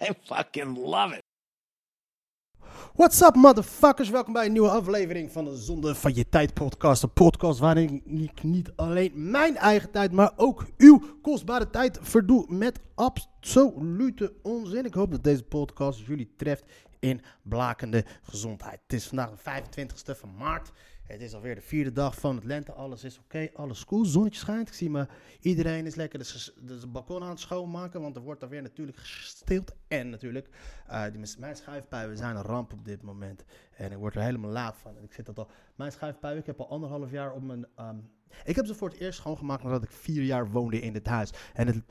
I fucking love it. What's up, motherfuckers? Welkom bij een nieuwe aflevering van de Zonde van Je Tijd podcast. Een podcast waarin ik niet alleen mijn eigen tijd, maar ook uw kostbare tijd verdoe met absolute onzin. Ik hoop dat deze podcast jullie treft in blakende gezondheid. Het is vandaag de 25ste van maart. Het is alweer de vierde dag van het lente. Alles is oké, alles cool. Zonnetje schijnt. Ik zie me, iedereen is lekker de, balkon aan het schoonmaken. Want er wordt alweer natuurlijk gestild. En natuurlijk, eh, die, mijn schuifpuien zijn een ramp op dit moment. En ik word er helemaal laat van. Ik zit dat al. Mijn schuifpuien, ik heb al anderhalf jaar op mijn. ehm, ik heb ze voor het eerst schoongemaakt nadat ik vier jaar woonde in dit huis. En het,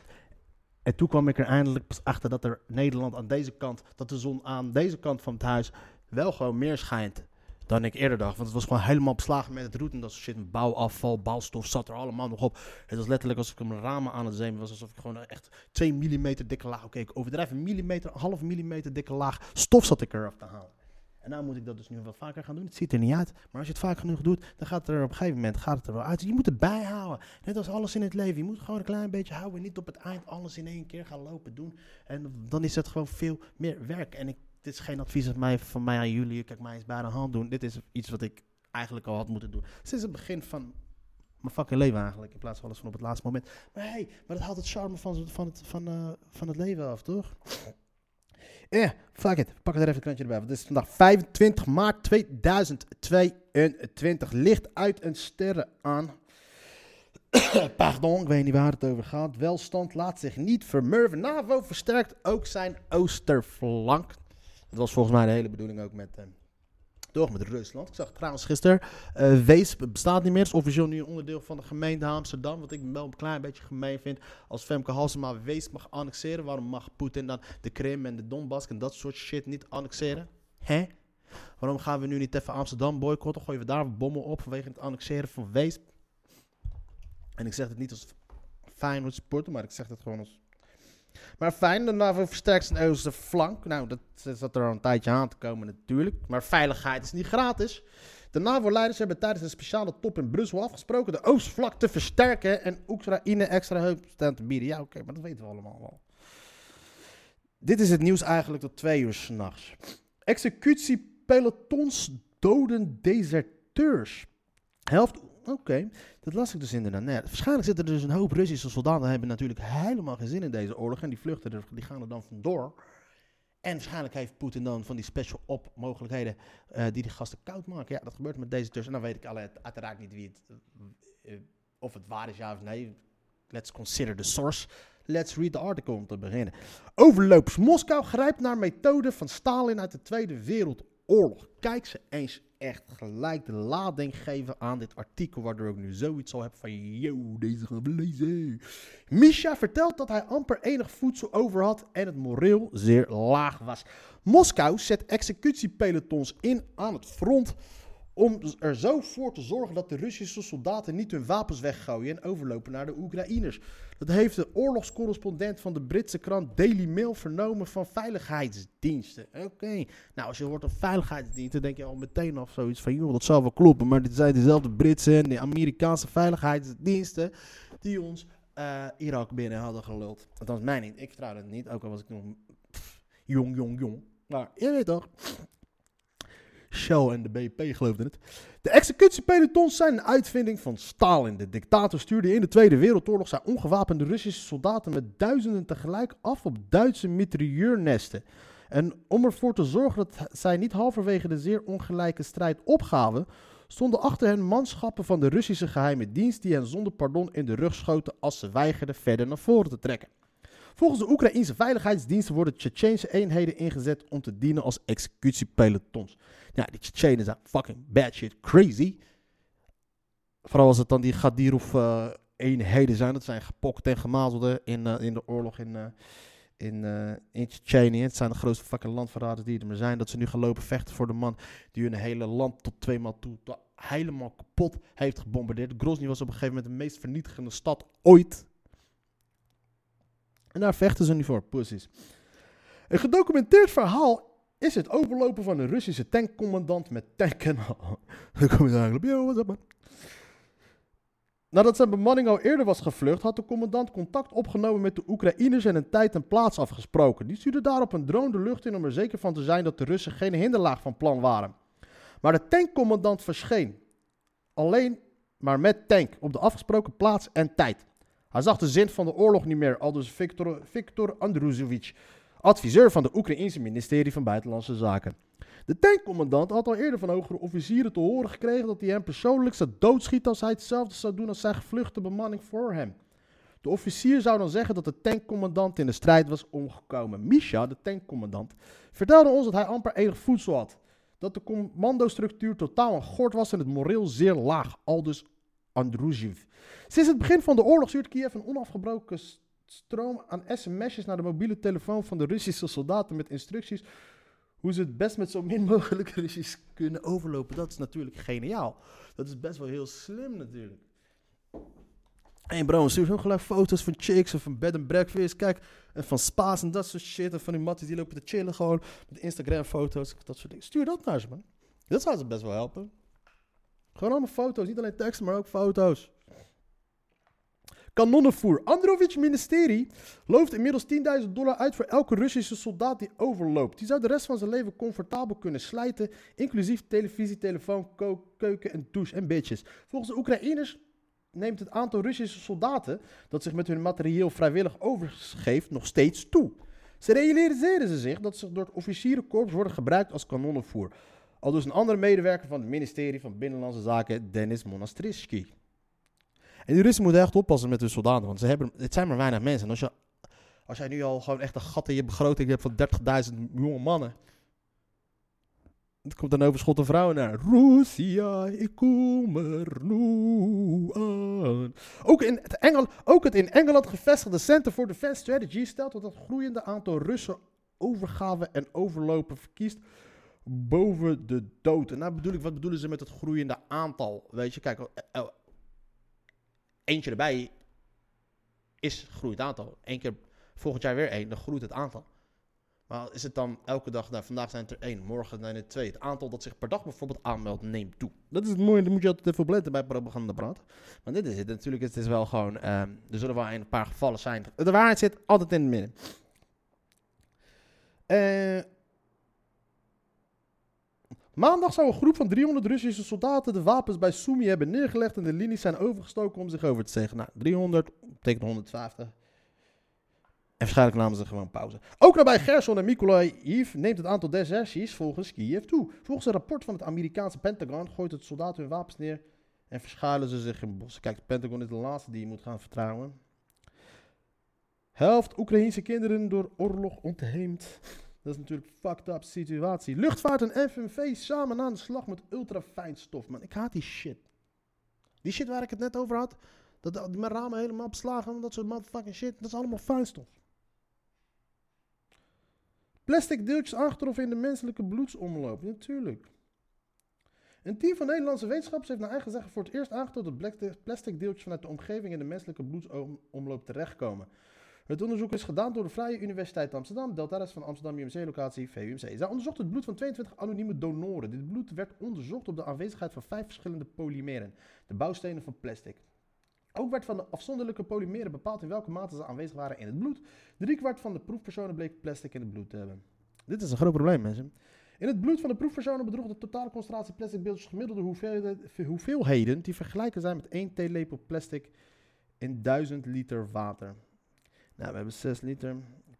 en toen kwam ik er eindelijk pas achter dat er Nederland aan deze kant, dat de zon aan deze kant van het huis wel gewoon meer schijnt dan ik eerder dacht. Want het was gewoon helemaal beslagen met het roet en dat soort shit. Bouwafval, bouwstof zat er allemaal nog op. Het was letterlijk alsof ik mijn ramen aan het zemen was. Alsof ik gewoon echt 2 mm dikke laag, oké een millimeter, een half millimeter dikke laag stof zat ik eraf te halen. En nou moet ik dat dus nu wat vaker gaan doen. Het ziet er niet uit. Maar als je het vaak genoeg doet, dan gaat het er op een gegeven moment gaat het er wel uit. Je moet het bijhouden. Net als alles in het leven. Je moet gewoon een klein beetje houden. En niet op het eind alles in één keer gaan lopen doen. En dan is het gewoon veel meer werk. En ik, dit is geen advies van mij, van mij aan jullie. Kijk, mij eens bij de hand doen. Dit is iets wat ik eigenlijk al had moeten doen. Sinds het begin van mijn fucking leven eigenlijk. In plaats van alles van op het laatste moment. Maar hey, maar dat haalt het charme van, van, het, van, eh, van het leven af, toch? Eh, fuck it. Pak er even een krantje erbij. Want het is vandaag 25 maart 2022. Licht uit een sterren aan. Pardon, ik weet niet waar het over gaat. Welstand laat zich niet vermurven. NAVO versterkt ook zijn oosterflank. Dat was volgens mij de hele bedoeling ook met... eh, toch met Rusland. Ik zag trouwens gisteren, eh Weesp bestaat niet meer. is officieel nu onderdeel van de gemeente Amsterdam. Wat ik wel een klein beetje gemeen vind. Als Femke Halsema Weesp mag annexeren, waarom mag Poetin dan de Krim en de Donbass en dat soort shit niet annexeren? Hè? Waarom gaan we nu niet even Amsterdam boycotten? Gooien we daar bommen op vanwege het annexeren van Weesp? En ik zeg het niet als Feyenoord supporter, maar ik zeg het gewoon als... Maar fijn, de versterkt zijn oosterflank. Nou, dat zat er al een tijdje aan te komen natuurlijk. Maar veiligheid is niet gratis. De NAVO-leiders hebben tijdens een speciale top in Brussel afgesproken de oostvlak te versterken en Oekraïne extra hulpstand te bieden. Ja, oké, maar dat weten we allemaal wel. Dit is het nieuws eigenlijk tot twee uur s'nachts. Executiepelotons doden deserteurs. Helft. Oké, dat las ik dus inderdaad net. Waarschijnlijk zitten er dus een hoop Russische soldaten. Die hebben natuurlijk helemaal geen zin in deze oorlog. En die vluchten er, die gaan er dan vandoor. En waarschijnlijk heeft Poetin dan van die special op mogelijkheden eh, die die gasten koud maken. Ja, dat gebeurt met deze tussen. En dan weet ik alle- uiteraard niet wie het, eh, eh, of het waar is ja of nee. Let's consider the source. Let's read the article om te beginnen. Overloops. Moskou grijpt naar methode van Stalin uit de Tweede Wereldoorlog. Kijk ze eens echt gelijk de lading geven aan dit artikel, waardoor ik nu zoiets al heb van, yo, deze gaan we. Misha vertelt dat hij amper enig voedsel over had en het moreel zeer laag was. Moskou zet executiepelotons in aan het front om er zo voor te zorgen dat de Russische soldaten niet hun wapens weggooien en overlopen naar de Oekraïners. Dat heeft de oorlogscorrespondent van de Britse krant Daily Mail vernomen van veiligheidsdiensten. Oké, nou als je hoort een veiligheidsdiensten, denk je al meteen af zoiets van, joh, dat zal wel kloppen. Maar dit zijn dezelfde Britse en de Amerikaanse veiligheidsdiensten die ons eh, Irak binnen hadden geluld. Althans, mij niet. Ik vertrouwde het niet, ook al was ik nog jong, jong, jong. Maar je weet toch. Shell en de BP geloofden het. De executiepelotons zijn een uitvinding van Stalin. De dictator stuurde in de Tweede Wereldoorlog zijn ongewapende Russische soldaten met duizenden tegelijk af op Duitse mitrailleurnesten. En om ervoor te zorgen dat zij niet halverwege de zeer ongelijke strijd opgaven, stonden achter hen manschappen van de Russische geheime dienst die hen zonder pardon in de rug schoten als ze weigerden verder naar voren te trekken. Volgens de Oekraïnse veiligheidsdiensten worden Tsjetsjeense eenheden ingezet om te dienen als executiepelotons. Ja, die Tsjetsjenen zijn fucking bad shit crazy. Vooral als het dan die Gadirov eh, eenheden zijn. Dat zijn gepokt en gemazelde in, eh, in de oorlog in, eh, in, in. Het zijn de grootste fucking landverraders die er maar zijn. Dat ze nu gaan lopen vechten voor de man die hun hele land tot tweemaal toe to- helemaal kapot heeft gebombardeerd. Grozny was op een gegeven moment de meest vernietigende stad ooit. En daar vechten ze nu voor, pussies. Een gedocumenteerd verhaal is het overlopen van een Russische tankcommandant met tank en al. Dan kom je eigenlijk op, what's up man? Nadat zijn bemanning al eerder was gevlucht, had de commandant contact opgenomen met de Oekraïners en een tijd en plaats afgesproken. Die stuurde daarop een drone de lucht in om er zeker van te zijn dat de Russen geen hinderlaag van plan waren. Maar de tankcommandant verscheen. Alleen maar met tank op de afgesproken plaats en tijd. Hij zag de zin van de oorlog niet meer, aldus Viktor, Viktor Andrusevich, adviseur van de Oekraïense ministerie van Buitenlandse Zaken. De tankcommandant had al eerder van hogere officieren te horen gekregen dat hij hem persoonlijk zou doodschieten als hij hetzelfde zou doen als zijn gevluchte bemanning voor hem. De officier zou dan zeggen dat de tankcommandant in de strijd was omgekomen. Misha, de tankcommandant, vertelde ons dat hij amper enig voedsel had. Dat de commandostructuur totaal een gort was en het moreel zeer laag, aldus Andrujev. Sinds het begin van de oorlog stuurt Kiev een onafgebroken stroom aan sms'jes naar de mobiele telefoon van de Russische soldaten met instructies hoe ze het best met zo min mogelijk Russisch kunnen overlopen. Dat is natuurlijk geniaal. Dat is best wel heel slim natuurlijk. Hey bro, stuur ook gelijk foto's van chicks en van bed and breakfast. Kijk, en van spa's en dat soort shit. En van die matties die lopen te chillen gewoon. Met Instagram foto's, dat soort dingen. Stuur dat naar ze, man. Dat zou ze best wel helpen. Gewoon allemaal foto's. Niet alleen teksten, maar ook foto's. Kanonnenvoer. Androvic ministerie looft inmiddels 10.000 dollar uit voor elke Russische soldaat die overloopt. Die zou de rest van zijn leven comfortabel kunnen slijten, inclusief televisie, telefoon, keuken en douche en bitches. Volgens de Oekraïners neemt het aantal Russische soldaten dat zich met hun materieel vrijwillig overgeeft nog steeds toe. Ze realiseren ze zich dat ze door het officierenkorps worden gebruikt als kanonnenvoer. Al dus een andere medewerker van het ministerie van Binnenlandse Zaken, Denis Monastrisky. En Russen moeten echt oppassen met hun soldaten, want ze hebben, het zijn maar weinig mensen. En als, je, als jij nu al gewoon echt een gat in je begroting hebt van 30.000 jonge mannen. Het komt dan overschot een vrouwen naar. Russia, ik kom er nu aan. Ook, in het ook het in Engeland gevestigde Center for Defense Strategy stelt dat het groeiende aantal Russen overgaven en overlopen verkiest boven de dood. En bedoel ik, wat bedoelen ze met het groeiende aantal? Weet je, kijk, eh, eh, eentje erbij is groeit aantal. Eén keer volgend jaar weer één, dan groeit het aantal. Maar is het dan elke dag, nou vandaag zijn het er één, morgen zijn het twee. Het aantal dat zich per dag bijvoorbeeld aanmeldt, neemt toe. Dat is het mooie, daar moet je altijd even op bij propaganda praten. Maar dit is het, natuurlijk het is wel gewoon, ehm, er zullen wel een paar gevallen zijn. De waarheid zit altijd in het midden. Eh... Maandag zou een groep van 300 Russische soldaten de wapens bij Sumy hebben neergelegd en de linies zijn overgestoken om zich over te zeggen. Nou, 300 betekent 150. En waarschijnlijk namen ze gewoon pauze. Ook nabij Gerson en Mykolaiv neemt het aantal deserties volgens Kiev toe. Volgens een rapport van het Amerikaanse Pentagon gooit het soldaten hun wapens neer en verschuilen ze zich in bossen. Kijk, de Pentagon is de laatste die je moet gaan vertrouwen. Helft Oekraïense kinderen door oorlog ontheemd. Dat is natuurlijk een fucked up situatie. Luchtvaart en FNV samen aan de slag met ultrafijnstof. Man, ik haat die shit. Die shit waar ik het net over had. Dat mijn ramen helemaal beslagen. Dat soort motherfucking shit. Dat is allemaal fijnstof. Plastic deeltjes aangetroffen in de menselijke bloedsomloop. Natuurlijk. Een team van Nederlandse wetenschappers heeft naar eigen zeggen voor het eerst aangetoond dat plastic deeltjes vanuit de omgeving in de menselijke bloedsomloop terechtkomen. Het onderzoek is gedaan door de Vrije Universiteit Amsterdam, Deltares van Amsterdam UMC-locatie VUMC. Zij onderzocht het bloed van 22 anonieme donoren. Dit bloed werd onderzocht op de aanwezigheid van vijf verschillende polymeren, de bouwstenen van plastic. Ook werd van de afzonderlijke polymeren bepaald in welke mate ze aanwezig waren in het bloed. Driekwart van de proefpersonen bleek plastic in het bloed te hebben. Dit is een groot probleem, mensen. In het bloed van de proefpersonen bedroeg de totale concentratie plastic deeltjes gemiddelde hoeveelheden, die vergelijken zijn met 1 theelepel plastic in 1000 liter water. Nou, we hebben 6 liter.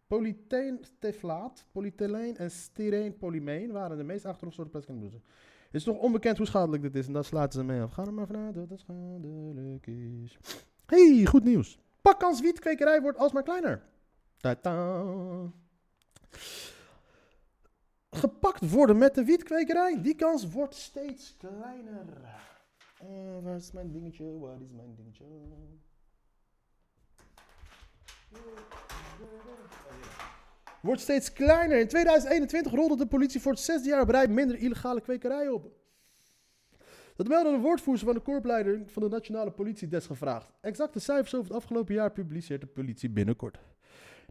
Polyteflaat, polythyleen en styreenpolymeen waren de meest aangetroffen soorten plastic het is nog onbekend hoe schadelijk dit is en daar sluiten ze mee af. Ga er maar vanuit dat het schadelijk is. Hey, goed nieuws. Pakkans wietkwekerij wordt alsmaar kleiner. Ta-ta. Gepakt worden met de wietkwekerij. Die kans wordt steeds kleiner. Eh, waar is mijn dingetje? Waar is mijn dingetje? Wordt steeds kleiner. In 2021 rolde de politie voor het zesde jaar op rij minder illegale kwekerijen op. Dat meldde de woordvoerster van de korpleider van de Nationale Politie desgevraagd. Exacte cijfers over het afgelopen jaar publiceert de politie binnenkort.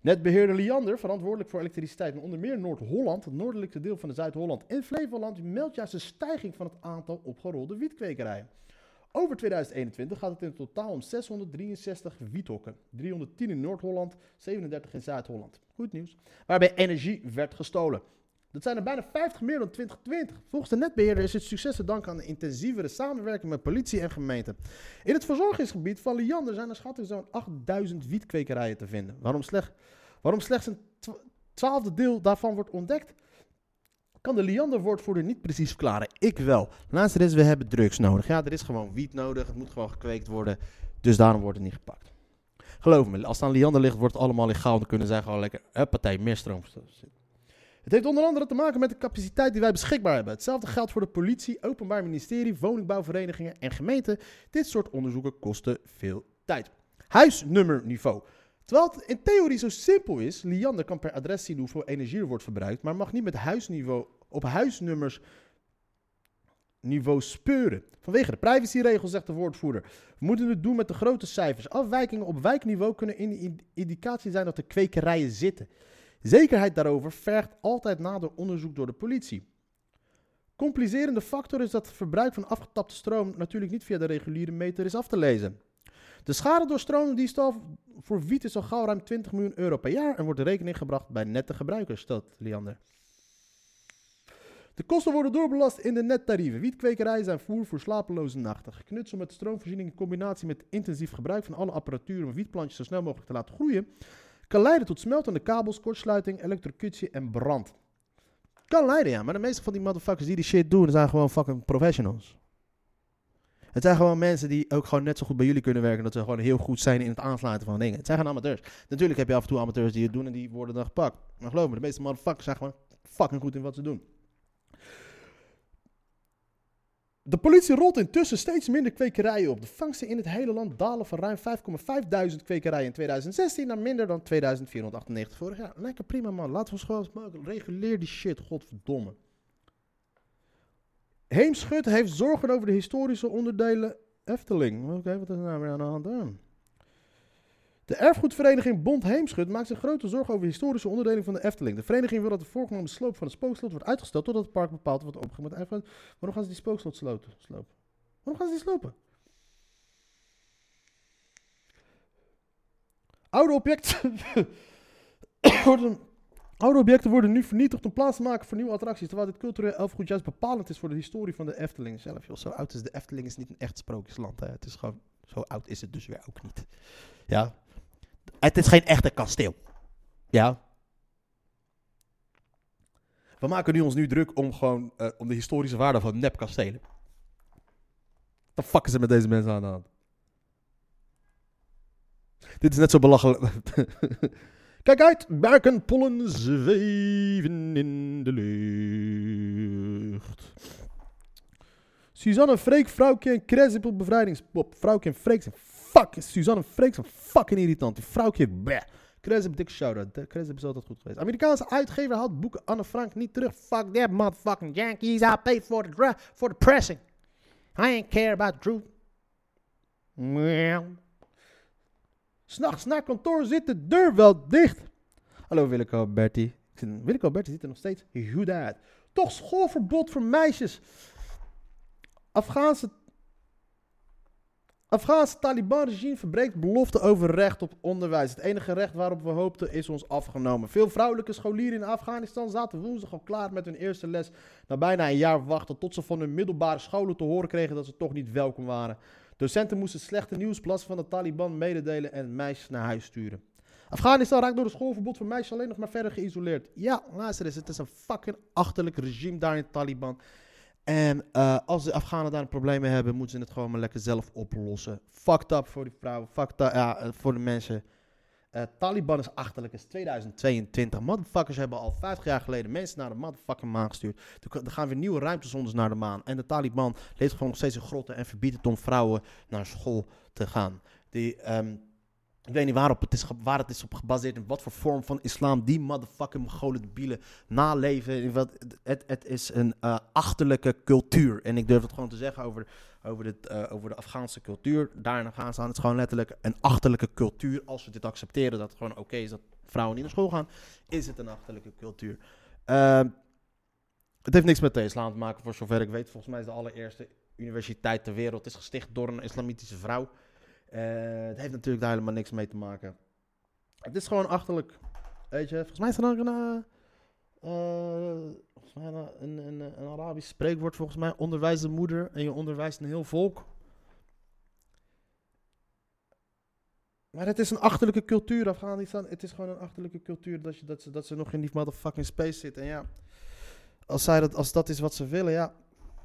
Netbeheerder Liander, verantwoordelijk voor elektriciteit in onder meer Noord-Holland, het noordelijkste deel van de Zuid-Holland en Flevoland, meldt juist een stijging van het aantal opgerolde wietkwekerijen. Over 2021 gaat het in totaal om 663 wiethokken. 310 in Noord-Holland, 37 in Zuid-Holland. Goed nieuws. Waarbij energie werd gestolen. Dat zijn er bijna 50 meer dan 2020. Volgens de netbeheerder is het succes te danken aan de intensievere samenwerking met politie en gemeente. In het verzorgingsgebied van Liander zijn er schatting zo'n 8000 wietkwekerijen te vinden. Waarom, waarom slechts een twa- twaalfde deel daarvan wordt ontdekt? Kan de Liander-woordvoerder niet precies verklaren. Ik wel. Laatste is, we hebben drugs nodig. Ja, er is gewoon wiet nodig. Het moet gewoon gekweekt worden. Dus daarom wordt het niet gepakt. Geloof me, als het aan Liander ligt, wordt het allemaal legaal. Dan kunnen zij gewoon lekker, partij meer stroom. Het heeft onder andere te maken met de capaciteit die wij beschikbaar hebben. Hetzelfde geldt voor de politie, openbaar ministerie, woningbouwverenigingen en gemeenten. Dit soort onderzoeken kosten veel tijd. Huisnummerniveau. Terwijl het in theorie zo simpel is, Liander kan per adres zien hoeveel energie er wordt verbruikt, maar mag niet met huisniveau op huisnummers niveau speuren. Vanwege de privacyregels, zegt de woordvoerder. We moeten het doen met de grote cijfers. Afwijkingen op wijkniveau kunnen in indicatie zijn dat er kwekerijen zitten. Zekerheid daarover vergt altijd nader onderzoek door de politie. Complicerende factor is dat het verbruik van afgetapte stroom natuurlijk niet via de reguliere meter is af te lezen. De schade door stroomdiefstal voor wiet is al gauw ruim 20 miljoen euro per jaar en wordt rekening gebracht bij nette gebruikers, stelt Liander. De kosten worden doorbelast in de nettarieven. Wietkwekerij zijn voer voor slapeloze nachten. Geknutsel met stroomvoorziening in combinatie met intensief gebruik van alle apparatuur om wietplantjes zo snel mogelijk te laten groeien, kan leiden tot smeltende kabels, kortsluiting, elektrocutie en brand. Kan leiden, ja, maar de meeste van die motherfuckers die die shit doen, zijn gewoon fucking professionals. Het zijn gewoon mensen die ook gewoon net zo goed bij jullie kunnen werken, dat ze gewoon heel goed zijn in het aansluiten van dingen. Het zijn gewoon amateurs. Natuurlijk heb je af en toe amateurs die het doen en die worden dan gepakt. Maar geloof me, de meeste motherfuckers zijn gewoon fucking goed in wat ze doen. De politie rolt intussen steeds minder kwekerijen op. De vangsten in het hele land dalen van ruim 5,5 kwekerijen in 2016 naar minder dan 2498 vorig jaar. Lekker prima man, laten we gewoon. Reguleer die shit, godverdomme. Heemschut heeft zorgen over de historische onderdelen Efteling. Oké, wat is er nou weer aan de hand? De erfgoedvereniging Bond Heemschut maakt zich grote zorgen over de historische onderdelen van de Efteling. De vereniging wil dat de voorgenomen sloop van het spookslot wordt uitgesteld totdat het park bepaald wordt opgegaan met erfgoed. Waarom gaan ze die spookslot slopen? Waarom gaan ze die slopen? Oude objecten worden, oude objecten worden nu vernietigd om plaats te maken voor nieuwe attracties. Terwijl dit cultureel erfgoed juist bepalend is voor de historie van de Efteling zelf. Joh, zo oud is de Efteling is niet een echt sprookjesland. Hè. Het is gewoon, zo oud is het dus weer ook niet. Ja, het is geen echte kasteel. Ja. We maken nu ons nu druk om gewoon eh, om de historische waarde van nepkastelen. Wat de fuck is er met deze mensen aan de hand? Dit is net zo belachelijk. Kijk uit, berkenpollen zweven in de lucht. Suzanne Freek, Vrouwtje en Kres op bevrijdingspop. Vrouwtje en Freek zijn fuck. Suzanne Freek zijn fucking irritant. Die Vrouwtje, bleh. Dikke shout-out. Kres is altijd goed geweest. Amerikaanse uitgever haalt boeken Anne Frank niet terug. Fuck that motherfucking Yankees. I paid for the, for the pressing. I ain't care about the truth. Meow. S'nachts naar kantoor zit de deur wel dicht. Hallo Willeke Alberti. Willeke Alberti ziet er nog steeds goed uit. Toch schoolverbod voor meisjes. Afghaanse, Afghaanse Taliban-regime verbreekt belofte over recht op onderwijs. Het enige recht waarop we hoopten is ons afgenomen. Veel vrouwelijke scholieren in Afghanistan zaten woensdag al klaar met hun eerste les. Na bijna een jaar wachten tot ze van hun middelbare scholen te horen kregen dat ze toch niet welkom waren. Docenten moesten slechte nieuwsplassen van de Taliban mededelen en meisjes naar huis sturen. Afghanistan raakt door het schoolverbod voor meisjes alleen nog maar verder geïsoleerd. Ja, luister eens, het is een fucking achterlijk regime daar in Taliban. En uh, als de Afghanen daar mee hebben, moeten ze het gewoon maar lekker zelf oplossen. Fucked up voor die vrouwen, fucked up ja, voor de mensen. Uh, Taliban is achterlijk, is 2022. Motherfuckers hebben al 50 jaar geleden mensen naar de motherfucking maan gestuurd. Er gaan weer nieuwe ruimtezondes naar de maan. En de Taliban leeft gewoon nog steeds in grotten en verbiedt het om vrouwen naar school te gaan. Die, um, Ik weet niet waarop het is, waar het is op gebaseerd. In wat voor vorm van islam die motherfucking Mongolen debielen naleven. Het, het is een eh, achterlijke cultuur. En ik durf het gewoon te zeggen over, over, eh, over de Afghaanse cultuur. Daar in Afghanistan. Het is gewoon letterlijk een achterlijke cultuur. Als we dit accepteren, dat het gewoon oké is dat vrouwen niet naar school gaan. Is het een achterlijke cultuur. Ehm, het heeft niks met de islam te maken, voor zover ik weet. Volgens mij is de allereerste universiteit ter wereld is gesticht door een islamitische vrouw. Eh, het heeft natuurlijk daar helemaal niks mee te maken. Het is gewoon achterlijk. Weet je, volgens mij is er ook een, eh, eh, volgens mij een, een Arabisch spreekwoord, volgens mij. Onderwijs de moeder en je onderwijst een heel volk. Maar het is een achterlijke cultuur, Afghanistan. Het is gewoon een achterlijke cultuur dat, je, dat, ze, dat ze nog in die motherfucking space zitten. En ja, als, zij dat, als dat is wat ze willen, ja,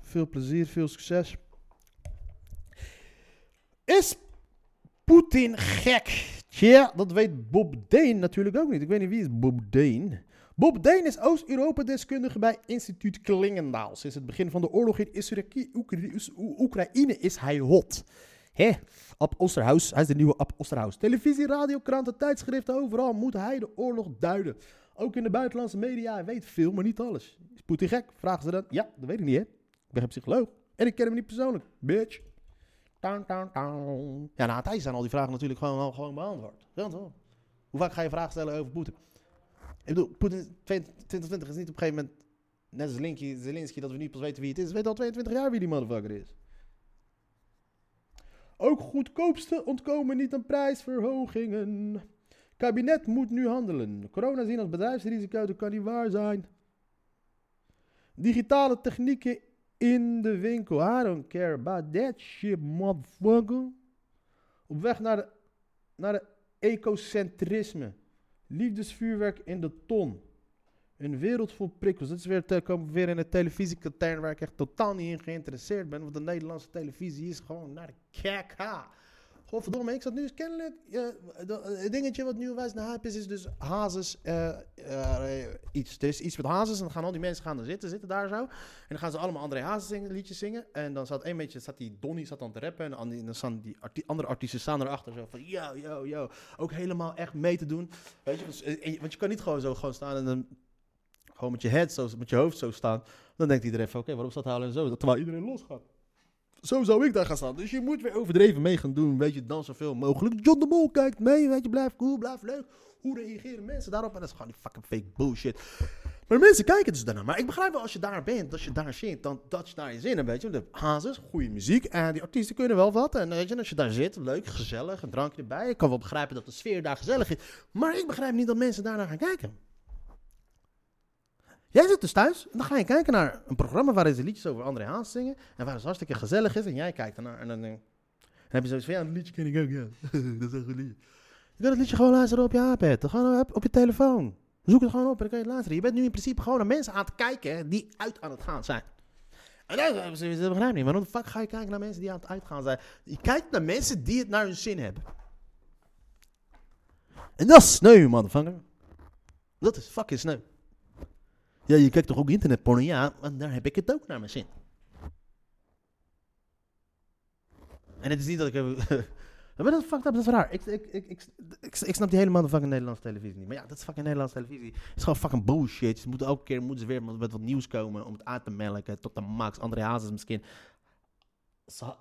veel plezier, veel succes. Is Poetin gek? Tja, dat weet Bob Deen natuurlijk ook niet. Ik weet niet wie is Bob Deen. Bob Deen is Oost-Europa-deskundige bij instituut Klingendaal. Sinds het begin van de oorlog in Oekraïne is hij hot. Hé, Ab Osterhaus, hij is de nieuwe Ab Osterhaus. Televisie, radio, kranten, tijdschriften, overal moet hij de oorlog duiden. Ook in de buitenlandse media, hij weet veel, maar niet alles. Is Poetin gek? Vragen ze dan. Ja, dat weet ik niet, hè. Ik ben psycholoog. En ik ken hem niet persoonlijk. Bitch. Ja, na een tijdje zijn al die vragen natuurlijk gewoon, gewoon beantwoord. Hoe vaak ga je vragen stellen over Poetin? Ik bedoel, Poetin 2020 is niet op een gegeven moment, net als Linky, Zelensky, dat we niet pas weten wie het is. We weten al 22 jaar wie die motherfucker is. Ook goedkoopste ontkomen niet aan prijsverhogingen. Kabinet moet nu handelen. Corona zien als bedrijfsrisico, dat kan niet waar zijn. Digitale technieken in de winkel. I don't care about that shit, motherfucker. Op weg naar de, naar de ecocentrisme. Liefdesvuurwerk in de ton. Een wereld vol prikkels. Dat is weer, te, weer in een televisiekatern waar ik echt totaal niet in geïnteresseerd ben. Want de Nederlandse televisie is gewoon naar de kaka. Godverdomme, ik zat nu eens kennelijk... eh, het dingetje wat nu wijs naar hype is, is dus Hazes eh, eh, iets. Er is iets met Hazes en dan gaan al die mensen gaan er zitten, zitten daar zo. En dan gaan ze allemaal André Hazes zingen, liedjes zingen. En dan zat één beetje, zat die Donnie zat dan te rappen. En dan, staan die andere artiesten staan erachter zo van, yo, yo, yo. Ook helemaal echt mee te doen. Weet je, want je kan niet gewoon zo gewoon staan en dan... Gewoon met je head zo, met je hoofd zo staan. Dan denkt iedereen van, oké, waarom staat hij en zo? Terwijl iedereen losgaat. Zo zou ik daar gaan staan. Dus je moet weer overdreven mee gaan doen. Weet je, dan zoveel mogelijk. John de Mol kijkt mee. Weet je, blijf cool, blijf leuk. Hoe reageren mensen daarop? En dat is gewoon die fucking fake bullshit. Maar mensen kijken dus daarna. Maar ik begrijp wel als je daar bent, als je daar zit, dan dat je daar je zin hebt, weet je. De hazes, goede muziek. En die artiesten kunnen wel wat. En weet je, als je daar zit, leuk, gezellig, een drankje erbij. Ik kan wel begrijpen dat de sfeer daar gezellig is. Maar ik begrijp niet dat mensen daarnaar gaan kijken. Jij zit dus thuis en dan ga je kijken naar een programma waarin ze liedjes over André Haas zingen. En waar het hartstikke gezellig is. En jij kijkt ernaar en dan, denk, dan heb je zoiets van, ja, dat liedje ken ik ook, ja. dat is een goed liedje. Je kan het liedje gewoon luisteren op je iPad. Gewoon op, je telefoon. Zoek het gewoon op en dan kan je het luisteren. Je bent nu in principe gewoon naar mensen aan het kijken die uit aan het gaan zijn. En dat, dat begrijp ik niet. Waarom de fuck ga je kijken naar mensen die aan het uitgaan zijn? Je kijkt naar mensen die het naar hun zin hebben. En dat is sneu, motherfucker. Dat is fucking sneu. Ja, je kijkt toch ook internetporno? Ja, maar daar heb ik het ook naar mijn zin. En het is niet dat ik... Maar dat is fucked up, dat is raar. Ik, ik, ik, ik, ik, snap die hele motherfucking Nederlandse televisie niet. Maar ja, dat is fucking Nederlandse televisie. Het is gewoon fucking bullshit. Ze moeten elke keer moeten ze weer met, wat nieuws komen om het uit te melken. Tot de max. André Hazes misschien. Ze,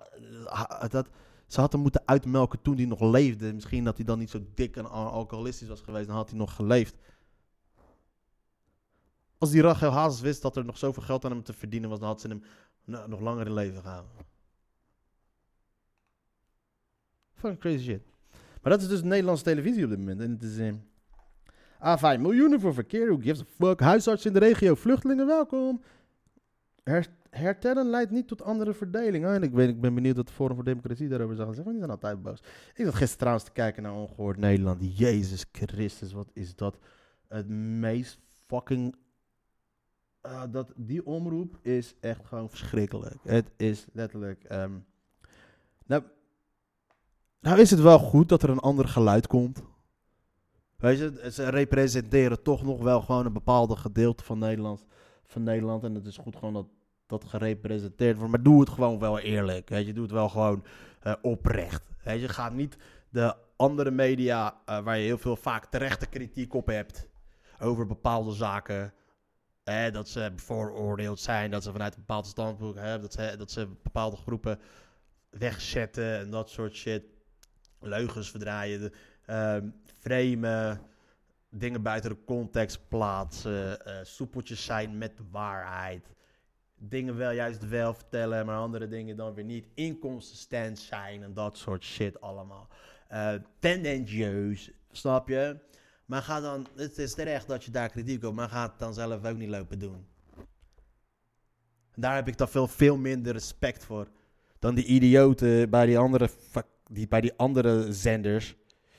dat, ze had hem moeten uitmelken toen hij nog leefde. Misschien dat hij dan niet zo dik en al- alcoholistisch was geweest. Dan had hij nog geleefd. Als die Rachel Hazes wist dat er nog zoveel geld aan hem te verdienen was, dan had ze hem nog langer in leven gehouden. Fucking crazy shit. Maar dat is dus Nederlandse televisie op dit moment. En het is... eh A5 miljoenen voor verkeer, who gives a fuck. Huisarts in de regio, vluchtelingen welkom. Her, hertellen leidt niet tot andere verdeling. En ik, weet, ik ben benieuwd wat de Forum voor Democratie daarover gaan zeggen. Want die zijn altijd boos. Ik zat gisteren trouwens te kijken naar Ongehoord Nederland. Jezus Christus, wat is dat? Het meest fucking... Ah, dat, die omroep is echt gewoon verschrikkelijk. Het is letterlijk... ehm, nou, nou is het wel goed dat er een ander geluid komt. Weet je, ze representeren toch nog wel gewoon een bepaalde gedeelte van Nederland. Van Nederland en het is goed gewoon dat dat gerepresenteerd wordt. Maar doe het gewoon wel eerlijk. Weet je, doe het wel gewoon eh, oprecht. Weet je, ga niet de andere media, eh, waar je heel veel vaak terechte kritiek op hebt over bepaalde zaken. Dat ze bevooroordeeld zijn, dat ze vanuit een bepaald standpunt hebben, dat ze, dat ze bepaalde groepen wegzetten en dat soort shit. Leugens verdraaien, de, ehm, framen, dingen buiten de context plaatsen, eh soepeltjes zijn met de waarheid. Dingen wel juist wel vertellen, maar andere dingen dan weer niet. Inconsistent zijn en dat soort shit allemaal. Eh tendentieus, snap je? Maar ga dan, het is terecht dat je daar kritiek op, maar ga het dan zelf ook niet lopen doen. En daar heb ik dan veel, veel minder respect voor dan die idioten bij die andere, die, bij die andere zenders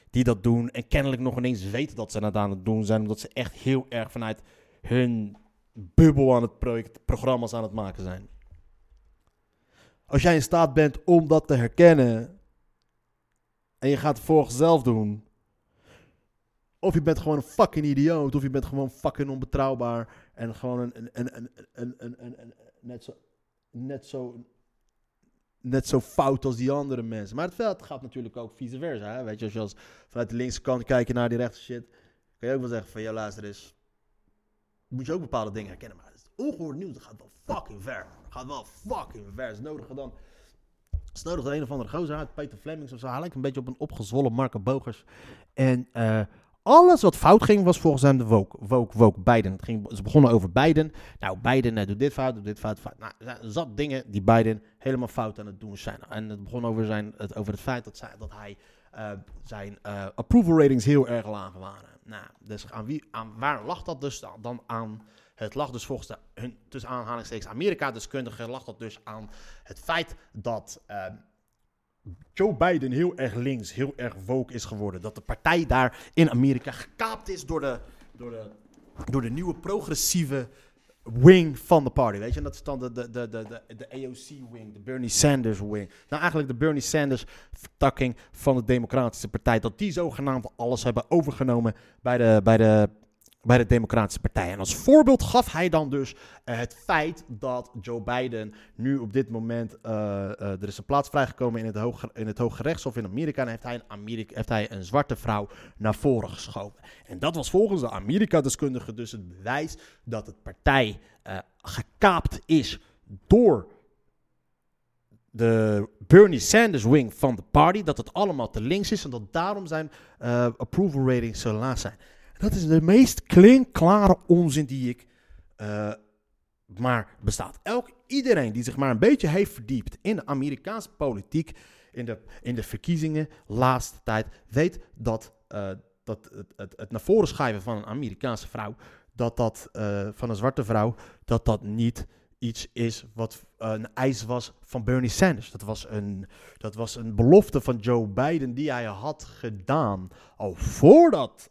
die dat doen en kennelijk nog ineens weten dat ze dat aan het doen zijn, omdat ze echt heel erg vanuit hun bubbel aan het project, programma's aan het maken zijn. Als jij in staat bent om dat te herkennen en je gaat het zelf doen, of je bent gewoon een fucking idioot, of je bent gewoon fucking onbetrouwbaar en gewoon een, een, een, een, een, een, net zo, net zo net zo fout als die andere mensen. Maar het veld gaat natuurlijk ook vice versa. Hè? Weet je, als je als vanuit de linkse kant kijkt naar die rechtse shit, kan je ook wel zeggen van, ja luister eens, moet je ook bepaalde dingen herkennen. Maar het is ongehoord nieuws, dat gaat wel fucking ver. Dat gaat wel fucking ver. Ze nodigen dan, ze nodigen een of andere gozer uit, Peter Flemings of zo. Hij lijkt een beetje op een opgezwollen Marco Bogers. En eh, alles wat fout ging, was volgens hem de woke, woke, woke Biden. Het ging, ze begonnen over Biden. Nou, Biden eh, doet dit fout, doet dit fout, fout. Nou, er zat dingen die Biden helemaal fout aan het doen zijn. En het begon over, zijn, het, over het feit dat, zij, dat hij eh, zijn eh, approval ratings heel erg laag waren. Nou, dus aan wie, aan, waar lag dat dus dan- aan? Het lag dus volgens de, hun, tussen aanhalingstekens Amerika-deskundigen, lag dat dus aan het feit dat Joe Biden heel erg links, heel erg woke is geworden. Dat de partij daar in Amerika gekaapt is door de, door de, door de nieuwe progressieve wing van de party. Weet je, en dat is dan de, de, de, de, de, AOC-wing, de Bernie Sanders wing. Nou, eigenlijk de Bernie Sanders vertakking van de Democratische Partij. Dat die zogenaamd alles hebben overgenomen bij de, bij de, bij de Democratische Partij. En als voorbeeld gaf hij dan dus eh, het feit dat Joe Biden nu op dit moment, eh, eh, er is een plaats vrijgekomen in het, hoge, in het Hoge Rechtshof in Amerika. En heeft hij, een Amerika, heeft hij een zwarte vrouw naar voren geschoven. En dat was volgens de Amerika-deskundigen dus het bewijs dat het partij eh, gekaapt is door de Bernie Sanders wing van de party. Dat het allemaal te links is en dat daarom zijn approval ratings zo laag zijn. Dat is de meest klinkklare onzin die ik eh, maar bestaat. Elk, iedereen die zich maar een beetje heeft verdiept in de Amerikaanse politiek, in de, in de verkiezingen, laatste tijd, weet dat, eh, dat het, het, het naar voren schuiven van een Amerikaanse vrouw, dat dat eh, van een zwarte vrouw, dat dat niet iets is wat een eis was van Bernie Sanders. Dat was, een, dat was een belofte van Joe Biden die hij had gedaan al voordat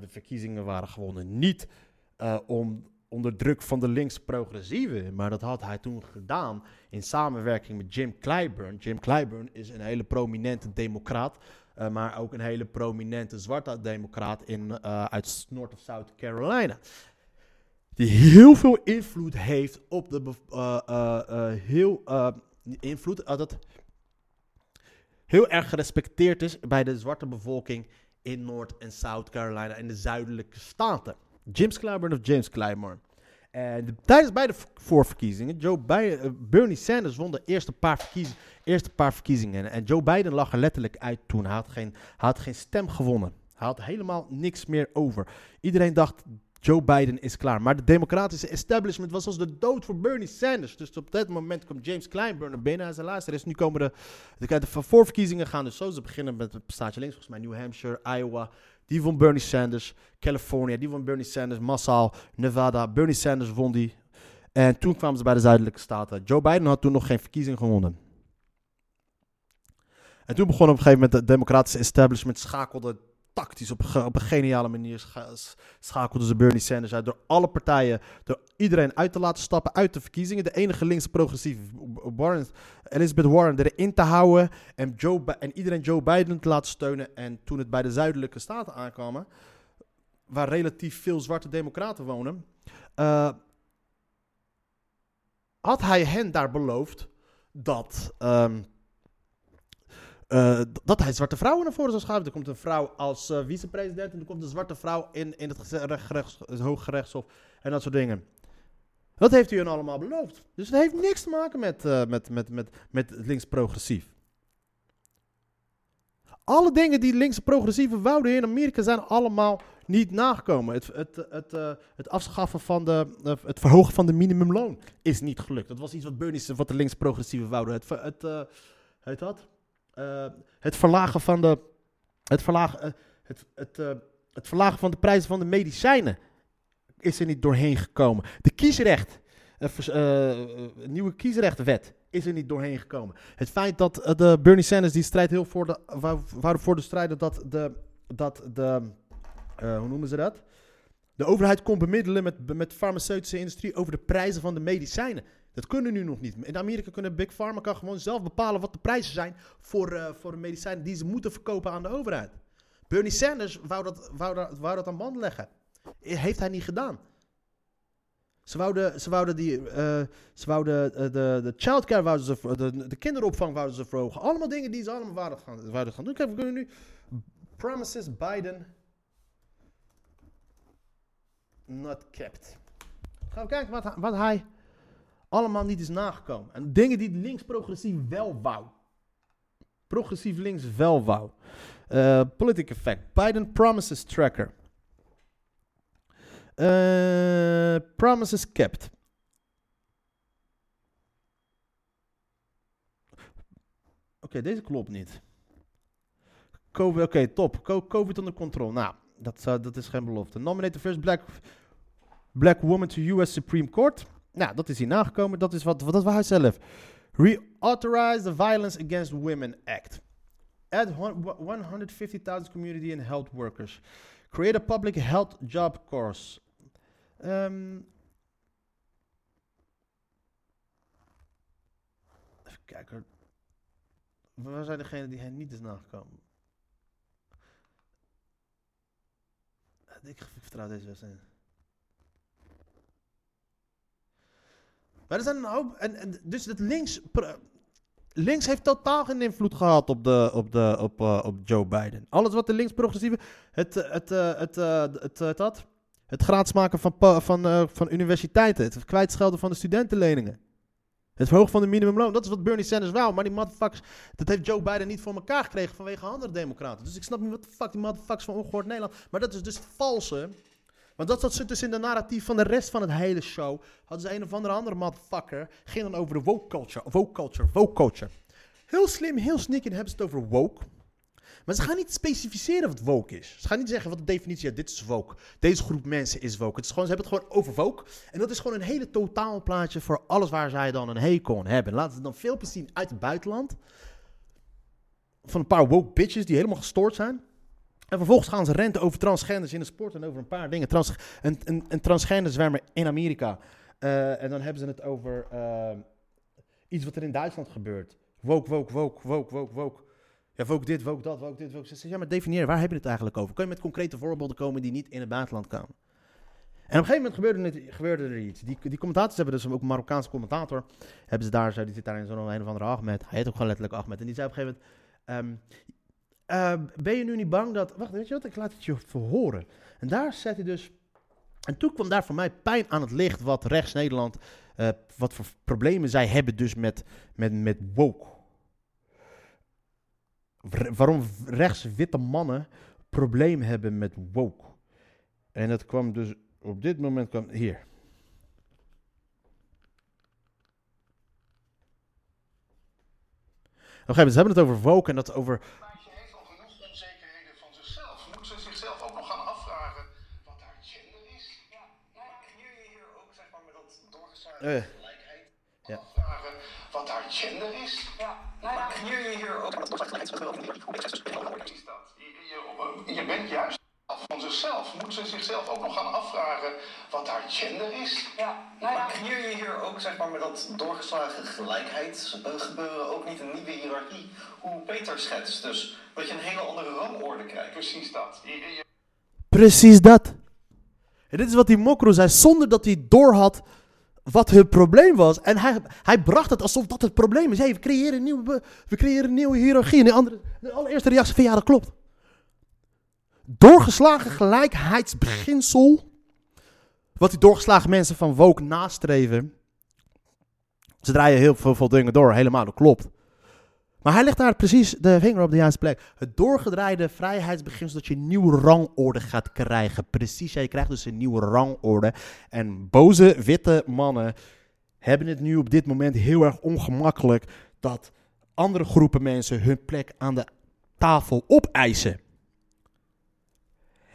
de verkiezingen waren gewonnen. Niet eh, om onder druk van de links-progressieven, maar dat had hij toen gedaan in samenwerking met Jim Clyburn. Jim Clyburn is een hele prominente democraat, eh, maar ook een hele prominente zwarte democraat in, eh, uit North of South Carolina. Die heel veel invloed heeft op de. eh, eh, eh, heel. eh, invloed. eh, dat heel erg gerespecteerd is bij de zwarte bevolking in North en South Carolina en de zuidelijke staten. James Clyburn of James Clyburn. En de- tijdens beide voorverkiezingen, Joe Biden, eh, Bernie Sanders won de eerste paar, eerste paar verkiezingen. En Joe Biden lag er letterlijk uit toen. Hij had, geen, hij had geen stem gewonnen. Hij had helemaal niks meer over. Iedereen dacht, Joe Biden is klaar. Maar de democratische establishment was als de dood voor Bernie Sanders. Dus op dat moment komt James Clyburn er binnen en zei, luister eens, nu komen de, de, de voorverkiezingen gaan dus zo. Ze beginnen met het staatje links, volgens mij New Hampshire, Iowa. Die won Bernie Sanders. California, die won Bernie Sanders. Massaal, Nevada, Bernie Sanders won die. En toen kwamen ze bij de zuidelijke staten. Joe Biden had toen nog geen verkiezing gewonnen. En toen begon op een gegeven moment het democratische establishment schakelde tactisch op, op een geniale manier scha- s- schakelde ze Bernie Sanders uit door alle partijen, door iedereen uit te laten stappen uit de verkiezingen. De enige linkse progressieve Warren, Elizabeth Warren erin te houden en, Joe, en iedereen Joe Biden te laten steunen. En toen het bij de zuidelijke staten aankwam, waar relatief veel zwarte democraten wonen, eh, had hij hen daar beloofd dat, ehm, eh, dat hij zwarte vrouwen naar voren zou schuiven. Er komt een vrouw als eh, vicepresident en er komt een zwarte vrouw in, in het, het Hooggerechtshof en dat soort dingen. Dat heeft hij hun allemaal beloofd. Dus het heeft niks te maken met, eh, met, met, met, met links-progressief. Alle dingen die links-progressieven wouden in Amerika zijn allemaal niet nagekomen. Het, het, het, het afschaffen van de, het verhogen van de minimumloon is niet gelukt. Dat was iets wat Bernie, wat de links-progressieven wouden. Het, het, dat? Eh, het verlagen van de, het verlagen, eh, het, het, eh, het verlagen van de prijzen van de medicijnen is er niet doorheen gekomen. De kiesrecht, eh, eh, eh, nieuwe kiesrechtenwet is er niet doorheen gekomen. Het feit dat eh, de Bernie Sanders die strijd heel voor de, wou voor de strijden dat de, dat de eh, hoe noemen ze dat? De overheid kon bemiddelen met, met de farmaceutische industrie over de prijzen van de medicijnen. Dat kunnen nu nog niet. In Amerika kunnen Big Pharma kan gewoon zelf bepalen wat de prijzen zijn voor, eh, voor medicijnen die ze moeten verkopen aan de overheid. Bernie Sanders wou dat, wou dat, wou dat aan band leggen. Heeft hij niet gedaan. Ze wouden, ze wouden, die, eh, ze wouden eh, de, de childcare, wouden ze, de, de kinderopvang wouden ze verhogen. Allemaal dingen die ze allemaal wouden gaan, wouden gaan doen. Kijk, we kunnen nu promises Biden not kept. Gaan we kijken wat, wat hij allemaal niet is nagekomen. En dingen die links-progressief wel wou. Progressief links wel wou. Eh political effect. Biden promises tracker. Eh, promises kept. Oké, deze klopt niet. Oké, top. Co- COVID onder controle. Nou, dat, dat is geen belofte. Nominate the first black, black woman to US Supreme Court. Nou, dat is hier nagekomen. Dat is wat, wat dat was zelf. Reauthorize the Violence Against Women Act. Add hon- 150,000 community and health workers. Create a public health job course. Ehm, even kijken. Waar zijn degenen die hij niet is nagekomen? Ik, vertrouw deze website. Maar er zijn een hoop. En, dus het links. Links heeft totaal geen invloed gehad op, de, op, de, op, eh, op Joe Biden. Alles wat de links-progressieve. Het, eh, het, eh, het, het, het, het gratis maken van, van, van universiteiten. Het kwijtschelden van de studentenleningen. Het verhogen van de minimumloon. Dat is wat Bernie Sanders wou. Maar die motherfuckers. Dat heeft Joe Biden niet voor elkaar gekregen vanwege andere democraten. Dus ik snap niet wat de fuck die motherfuckers van ongehoord Nederland. Maar dat is dus het valse. Want dat zat dus in de narratief van de rest van het hele show. Hadden ze een of andere andere motherfucker. Ging dan over de woke culture. Woke culture. Woke culture. Heel slim, heel sneaky hebben ze het over woke. Maar ze gaan niet specificeren wat woke is. Ze gaan niet zeggen wat de definitie is. Dit is woke. Deze groep mensen is woke. Het is gewoon, ze hebben het gewoon over woke. En dat is gewoon een hele totaalplaatje voor alles waar zij dan een hekel aan hebben. Laten ze dan filmpjes zien uit het buitenland. Van een paar woke bitches die helemaal gestoord zijn. En vervolgens gaan ze renten over transgenders in de sport en over een paar dingen. Trans, een, een, een transgender zwemmer in Amerika. Eh, en dan hebben ze het over eh, iets wat er in Duitsland gebeurt. Woke, woke, woke, woke, woke, woke. Ja, woke dit, woke dat, woke dit, woke. Ze ja, maar definieer, waar heb je het eigenlijk over? Kun je met concrete voorbeelden komen die niet in het buitenland komen? En op een gegeven moment gebeurde, er iets. Die, die commentators hebben dus ook een Marokkaanse commentator. Hebben ze daar, zo, die zit daar in zo'n een of andere Ahmed. Hij heet ook gewoon letterlijk Ahmed. En die zei op een gegeven moment... ehm, eh, ben je nu niet bang dat... Wacht, weet je wat? Ik laat het je verhoren. En daar zet hij dus... En toen kwam daar voor mij pijn aan het licht wat rechts Nederland... eh, wat voor problemen zij hebben dus met, met, met woke. Wa- waarom rechts witte mannen probleem hebben met woke. En dat kwam dus op dit moment kwam hier. Moment, ze hebben het over woke en dat over Eh. gelijkheid Ja. afvragen wat haar gender is? Ja, nou ja, hier je hier ook met dat Precies dat. Je, bent juist af van zichzelf. Moet ze zichzelf ook nog gaan afvragen wat haar gender is? Ja, nou ja, hier je hier ook zeg maar met dat doorgeslagen gelijkheid eh, gebeuren ook niet een nieuwe hiërarchie, hoe Peter schetst. Dus dat je een hele andere rangorde krijgt. Precies dat. Je, je, Precies dat. En dit is wat die Mokro zei, zonder dat hij doorhad wat hun probleem was. En hij, hij bracht het alsof dat het probleem is. Hey, we creëren een nieuwe, we creëren nieuwe hiërarchie. En de, andere, de allereerste reactie van ja, dat klopt. Doorgeslagen gelijkheidsbeginsel. Wat die doorgeslagen mensen van woke nastreven. Ze draaien heel veel, veel dingen door, helemaal, dat klopt. Maar hij legt daar precies de vinger op de juiste plek. Het doorgedraaide vrijheidsbeginsel dat je een nieuwe rangorde gaat krijgen. Precies, je krijgt dus een nieuwe rangorde. En boze witte mannen hebben het nu op dit moment heel erg ongemakkelijk dat andere groepen mensen hun plek aan de tafel opeisen.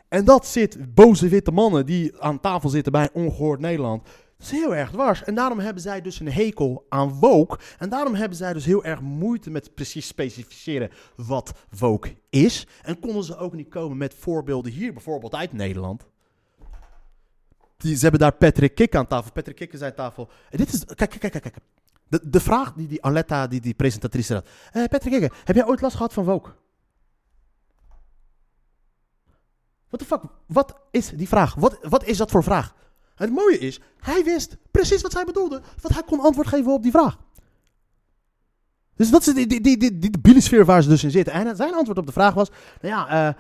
En dat zit boze witte mannen die aan tafel zitten bij Ongehoord Nederland. Dat is heel erg dwars. En daarom hebben zij dus een hekel aan woke. En daarom hebben zij dus heel erg moeite met precies specificeren wat woke is. En konden ze ook niet komen met voorbeelden hier, bijvoorbeeld uit Nederland. Die, ze hebben daar Patrick Kik aan tafel. Patrick Kik is aan tafel. En dit is, kijk, kijk, kijk, kijk. De, de vraag die die Aletta, die, die presentatrice had. Eh, Patrick Kik, heb jij ooit last gehad van woke? What the fuck? Wat is die vraag? Wat, wat is dat voor vraag? Het mooie is, hij wist precies wat zij bedoelde, want hij kon antwoord geven op die vraag. Dus dat is die, die, die, die, waar ze dus in zitten. En zijn antwoord op de vraag was, nou ja,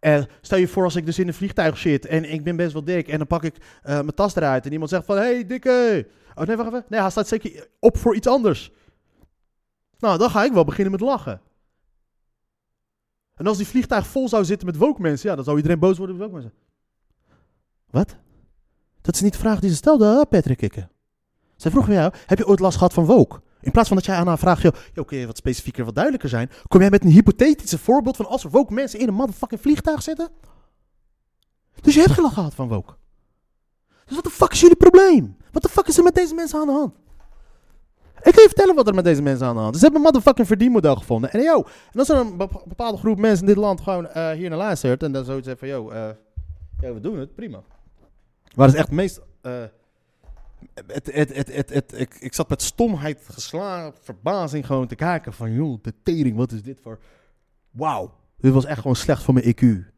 uh, stel je voor als ik dus in een vliegtuig zit en ik ben best wel dik en dan pak ik uh, mijn tas eruit en iemand zegt van, hey dikke. Oh nee, wacht even. Nee, hij staat zeker op voor iets anders. Nou, dan ga ik wel beginnen met lachen. En als die vliegtuig vol zou zitten met woke mensen, ja, dan zou iedereen boos worden met woke mensen. Wat? Dat is niet de vraag die ze stelde, Patrick Kikke. Zij vroeg jou, heb je ooit last gehad van woke? In plaats van dat jij aan haar vraagt, joh, kun je wat specifieker, wat duidelijker zijn? Kom jij met een hypothetische voorbeeld van als er woke mensen in een motherfucking vliegtuig zitten? Dus je hebt geen last gehad van woke. Dus wat de fuck is jullie probleem? Wat de fuck is er met deze mensen aan de hand? Ik ga je vertellen wat er met deze mensen aan de hand is. Ze hebben een motherfucking verdienmodel gevonden. En yo, en als er een bepaalde groep mensen in dit land gewoon uh, hier naar luistert en dan zoiets zegt van, yo, uh, yo, we doen het, prima. Waar is echt het meest... Het, het, het, het, het, ik, ik zat met stomheid geslagen, verbazing gewoon te kijken van, joh, de tering, wat is dit voor... Wauw, dit was echt gewoon slecht voor mijn IQ.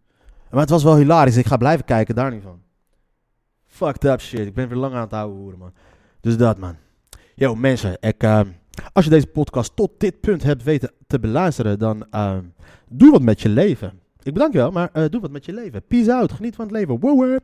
Maar het was wel hilarisch, ik ga blijven kijken, daar niet van. Fucked up shit, ik ben weer lang aan het houden horen, man. Dus dat, man. Yo, mensen, ik, uh, als je deze podcast tot dit punt hebt weten te beluisteren, dan uh, doe wat met je leven. Ik bedank je wel, maar doe wat met je leven. Peace out, geniet van het leven. Wow,